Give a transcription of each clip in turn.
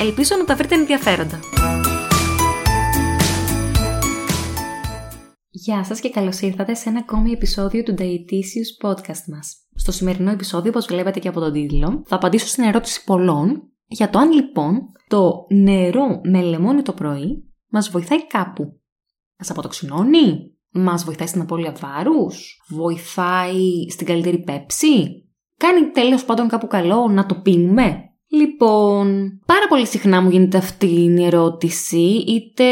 Ελπίζω να τα βρείτε ενδιαφέροντα. Γεια σας και καλώς ήρθατε σε ένα ακόμη επεισόδιο του Dietitious Podcast μας. Στο σημερινό επεισόδιο, όπως βλέπετε και από τον τίτλο, θα απαντήσω στην ερώτηση πολλών για το αν λοιπόν το νερό με λεμόνι το πρωί μας βοηθάει κάπου. Μας αποτοξινώνει, μας βοηθάει στην απώλεια βάρους, βοηθάει στην καλύτερη πέψη, κάνει τέλος πάντων κάπου καλό να το πίνουμε; Λοιπόν, πάρα πολύ συχνά μου γίνεται αυτή η ερώτηση, είτε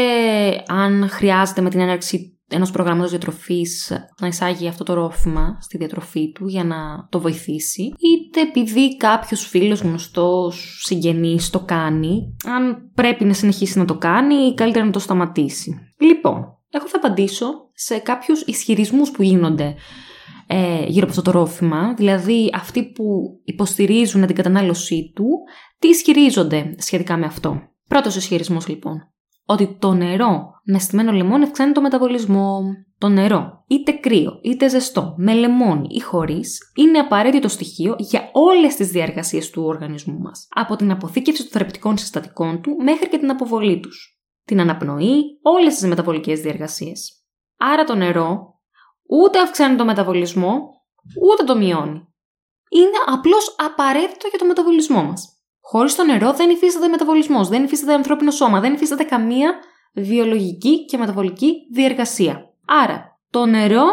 αν χρειάζεται με την έναρξη ενός προγράμματος διατροφής να εισάγει αυτό το ρόφημα στη διατροφή του για να το βοηθήσει, είτε επειδή κάποιος φίλος γνωστός συγγενής το κάνει, αν πρέπει να συνεχίσει να το κάνει ή καλύτερα να το σταματήσει. Λοιπόν, εγώ θα απαντήσω σε κάποιους ισχυρισμούς που γίνονται ε, γύρω από αυτό το ρόφημα, δηλαδή αυτοί που υποστηρίζουν την κατανάλωσή του, τι ισχυρίζονται σχετικά με αυτό; Πρώτος ισχυρισμός λοιπόν, ότι το νερό με στημένο λεμόνι αυξάνει το μεταβολισμό. Το νερό, είτε κρύο, είτε ζεστό, με λεμόνι ή χωρίς, είναι απαραίτητο στοιχείο για όλες τις διαργασίες του οργανισμού μας. Από την αποθήκευση των θρεπτικών συστατικών του μέχρι και την αποβολή τους. Την αναπνοή, όλες τις μεταβολικές διαργασίες. Άρα το νερό ούτε αυξάνει το μεταβολισμό, ούτε το μειώνει. Είναι απλώς απαραίτητο για το μεταβολισμό μας. Χωρίς το νερό δεν υφίσταται μεταβολισμός, δεν υφίσταται ανθρώπινο σώμα, δεν υφίσταται καμία βιολογική και μεταβολική διεργασία. Άρα, το νερό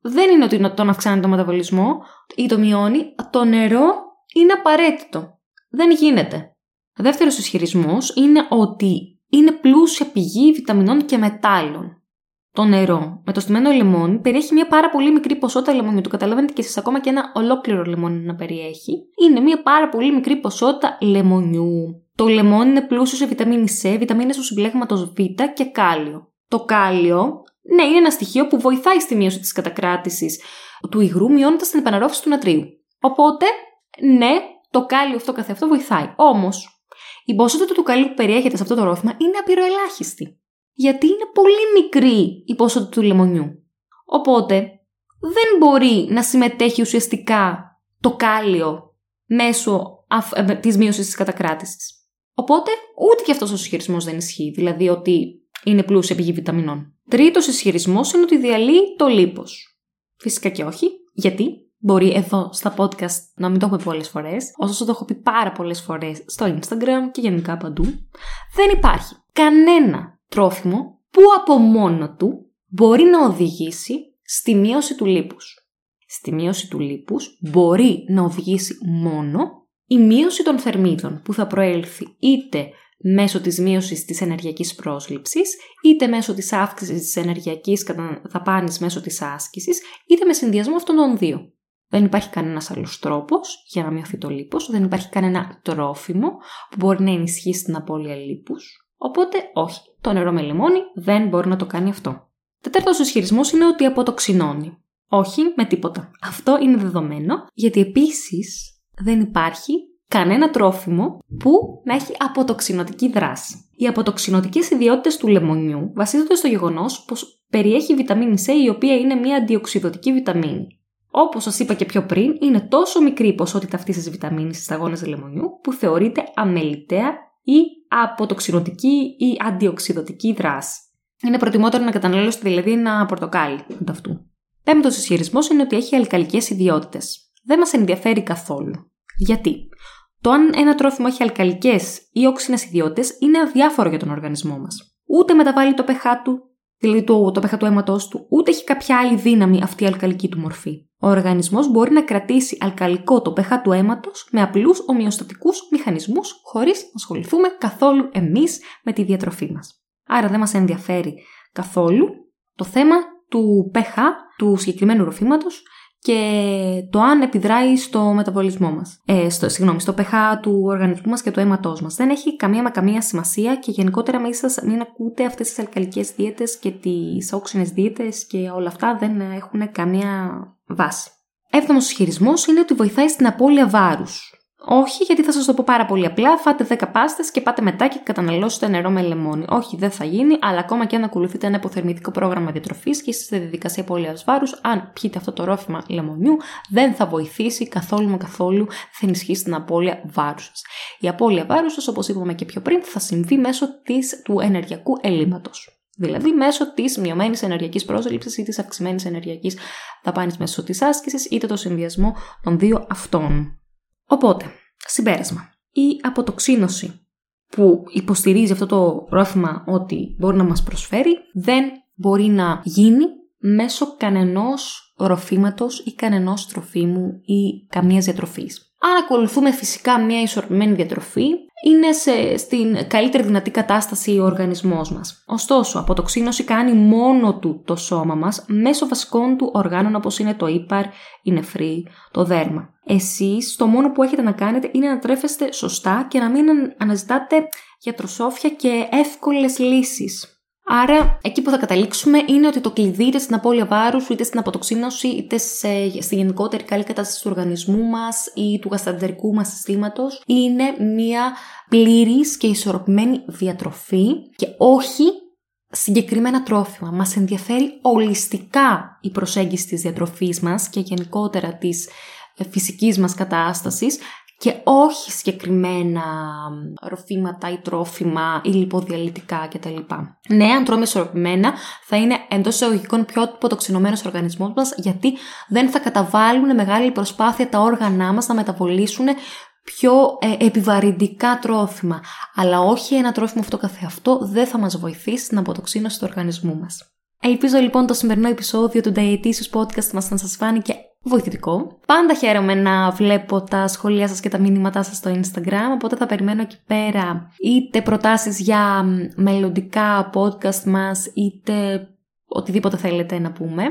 δεν είναι ότι τον αυξάνει το μεταβολισμό ή το μειώνει, το νερό είναι απαραίτητο. Δεν γίνεται. Ο δεύτερος ισχυρισμός είναι ότι είναι πλούσια πηγή βιταμινών και μετάλλων. Το νερό με το στημένο λεμόνι περιέχει μια πάρα πολύ μικρή ποσότητα λεμονιού. Το καταλαβαίνετε και εσείς ακόμα και ένα ολόκληρο λεμόνι να περιέχει. Είναι μια πάρα πολύ μικρή ποσότητα λεμονιού. Το λεμόνι είναι πλούσιο σε βιταμίνη C, βιταμίνες του συμπλέγματος Β και κάλιο. Το κάλιο, ναι, είναι ένα στοιχείο που βοηθάει στη μείωση της κατακράτησης του υγρού, μειώνοντας την επαναρρόφηση του νατρίου. Οπότε, ναι, το κάλιο αυτό καθεαυτό βοηθάει. Όμως, η ποσότητα του καλίου που περιέχεται σε αυτό το ρόφημα είναι απειροελάχιστη γιατί είναι πολύ μικρή η ποσότητα του λεμονιού. Οπότε δεν μπορεί να συμμετέχει ουσιαστικά το κάλιο μέσω ε, της μείωσης της κατακράτησης. Οπότε ούτε και αυτός ο ισχυρισμό δεν ισχύει, δηλαδή ότι είναι πλούσια πηγή βιταμινών. Τρίτος ισχυρισμό είναι ότι διαλύει το λίπος. Φυσικά και όχι, γιατί μπορεί εδώ στα podcast να μην το έχω πει πολλές φορές, ωστόσο το έχω πει πάρα πολλές φορές στο Instagram και γενικά παντού, δεν υπάρχει κανένα τρόφιμο που από μόνο του μπορεί να οδηγήσει στη μείωση του λίπους. Στη μείωση του λίπους μπορεί να οδηγήσει μόνο η μείωση των θερμίδων που θα προέλθει είτε μέσω της μείωσης της ενεργειακής πρόσληψης, είτε μέσω της αύξησης της ενεργειακής δαπάνης μέσω της άσκησης, είτε με συνδυασμό αυτών των δύο. Δεν υπάρχει κανένας άλλος τρόπος για να μειωθεί το λίπος, δεν υπάρχει κανένα τρόφιμο που μπορεί να ενισχύσει την απώλεια λίπους. Οπότε, όχι, το νερό με λιμόνι δεν μπορεί να το κάνει αυτό. Τέταρτος ισχυρισμό είναι ότι αποτοξινώνει. Όχι με τίποτα. Αυτό είναι δεδομένο, γιατί επίσης δεν υπάρχει κανένα τρόφιμο που να έχει αποτοξινωτική δράση. Οι αποτοξινωτικές ιδιότητες του λεμονιού βασίζονται στο γεγονός πως περιέχει βιταμίνη C, η οποία είναι μια αντιοξυδοτική βιταμίνη. Όπως σας είπα και πιο πριν, είναι τόσο μικρή η ποσότητα αυτής της βιταμίνης στις σταγόνε λεμονιού που θεωρείται αμεληταία ή αποτοξινωτική ή αντιοξυδοτική δράση. Είναι προτιμότερο να καταναλώσετε δηλαδή ένα πορτοκάλι αυτού. Πέμπτος ισχυρισμός είναι ότι έχει αλκαλικές ιδιότητες. Δεν μας ενδιαφέρει καθόλου. Γιατί; Το αν ένα τρόφιμο έχει αλκαλικές ή όξινες ιδιότητες είναι αδιάφορο για τον οργανισμό μας. Ούτε μεταβάλλει το pH του, δηλαδή το, το pH του αίματό του, ούτε έχει κάποια άλλη δύναμη αυτή η αλκαλική του μορφή. Ο οργανισμός μπορεί να κρατήσει αλκαλικό το pH του αίματο με απλούς ομοιοστατικούς μηχανισμούς χωρίς να ασχοληθούμε καθόλου εμείς με τη διατροφή μας. Άρα δεν μας ενδιαφέρει καθόλου το θέμα του pH του συγκεκριμένου ροφήματος και το αν επιδράει στο μεταβολισμό μας. Ε, στο, συγγνώμη, στο pH του οργανισμού μας και του αίματός μας. Δεν έχει καμία με καμία σημασία και γενικότερα μην, σας, μην ακούτε αυτές τις αλκαλικές δίαιτες και τις όξινες δίαιτες και όλα αυτά δεν έχουν καμία βάση. Έβδομος ισχυρισμός είναι ότι βοηθάει στην απώλεια βάρους. Όχι, γιατί θα σας το πω πάρα πολύ απλά. Φάτε 10 πάστες και πάτε μετά και καταναλώσετε νερό με λεμόνι. Όχι, δεν θα γίνει, αλλά ακόμα και αν ακολουθείτε ένα υποθερμητικό πρόγραμμα διατροφής και είστε στη διαδικασία απώλειας βάρους, αν πιείτε αυτό το ρόφημα λεμονιού, δεν θα βοηθήσει καθόλου με καθόλου, θα ενισχύσει την απώλεια βάρους σας. Η απώλεια βάρους σας, όπως είπαμε και πιο πριν, θα συμβεί μέσω της, του ενεργειακού ελλείμματος. Δηλαδή μέσω της μειωμένης ενεργειακής πρόσληψης ή της αυξημένης ενεργειακής δαπάνης μέσω της άσκησης, είτε το συνδυασμό των δύο αυτών. Οπότε, συμπέρασμα. Η αποτοξίνωση που υποστηρίζει αυτό το πρόθυμα ότι μπορεί να μας προσφέρει δεν μπορεί να γίνει μέσω κανενός ροφήματος ή κανενός τροφίμου ή καμίας διατροφής. Αν ακολουθούμε φυσικά μια ισορροπημένη διατροφή, είναι σε, στην καλύτερη δυνατή κατάσταση ο οργανισμός μας. Ωστόσο, αποτοξίνωση κάνει μόνο του το σώμα μας μέσω βασικών του οργάνων όπως είναι το ύπαρ, η νεφρή, το δέρμα. Εσείς το μόνο που έχετε να κάνετε είναι να τρέφεστε σωστά και να μην αναζητάτε γιατροσόφια και εύκολες λύσεις. Άρα, εκεί που θα καταλήξουμε είναι ότι το κλειδί είτε στην απώλεια βάρους, είτε στην αποτοξίνωση, είτε σε, στη γενικότερη καλή κατάσταση του οργανισμού μας ή του γασταντερικού μας συστήματος είναι μια πλήρης και ισορροπημένη διατροφή και όχι συγκεκριμένα τρόφιμα. Μας ενδιαφέρει ολιστικά η προσέγγιση της διατροφής μας και γενικότερα της ε, φυσικής μας κατάστασης και όχι συγκεκριμένα ροφήματα ή τρόφιμα ή λιποδιαλυτικά κτλ. Ναι, αν τρώμε ισορροπημένα, θα είναι εντός εισαγωγικών πιο αποτοξινωμένος ο οργανισμός μας, γιατί δεν θα καταβάλουν μεγάλη προσπάθεια τα όργανα μας να μεταβολήσουν πιο ε, επιβαρυντικά τρόφιμα. Αλλά όχι ένα τρόφιμο αυτό καθεαυτό δεν θα μας βοηθήσει στην αποτοξίνωση του οργανισμού μας. Ελπίζω λοιπόν το σημερινό επεισόδιο του Dietitious Podcast μας να σας φάνηκε βοηθητικό. Πάντα χαίρομαι να βλέπω τα σχόλιά σας και τα μήνυματά σας στο Instagram, οπότε θα περιμένω εκεί πέρα είτε προτάσεις για μελλοντικά podcast μας, είτε οτιδήποτε θέλετε να πούμε.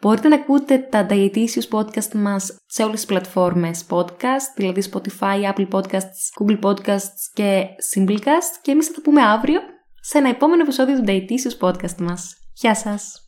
Μπορείτε να ακούτε τα Dietitious podcast μας σε όλες τις πλατφόρμες podcast, δηλαδή Spotify, Apple Podcasts, Google Podcasts και Simplecast και εμείς θα τα πούμε αύριο σε ένα επόμενο επεισόδιο του Dietitious podcast μας. Γεια σας!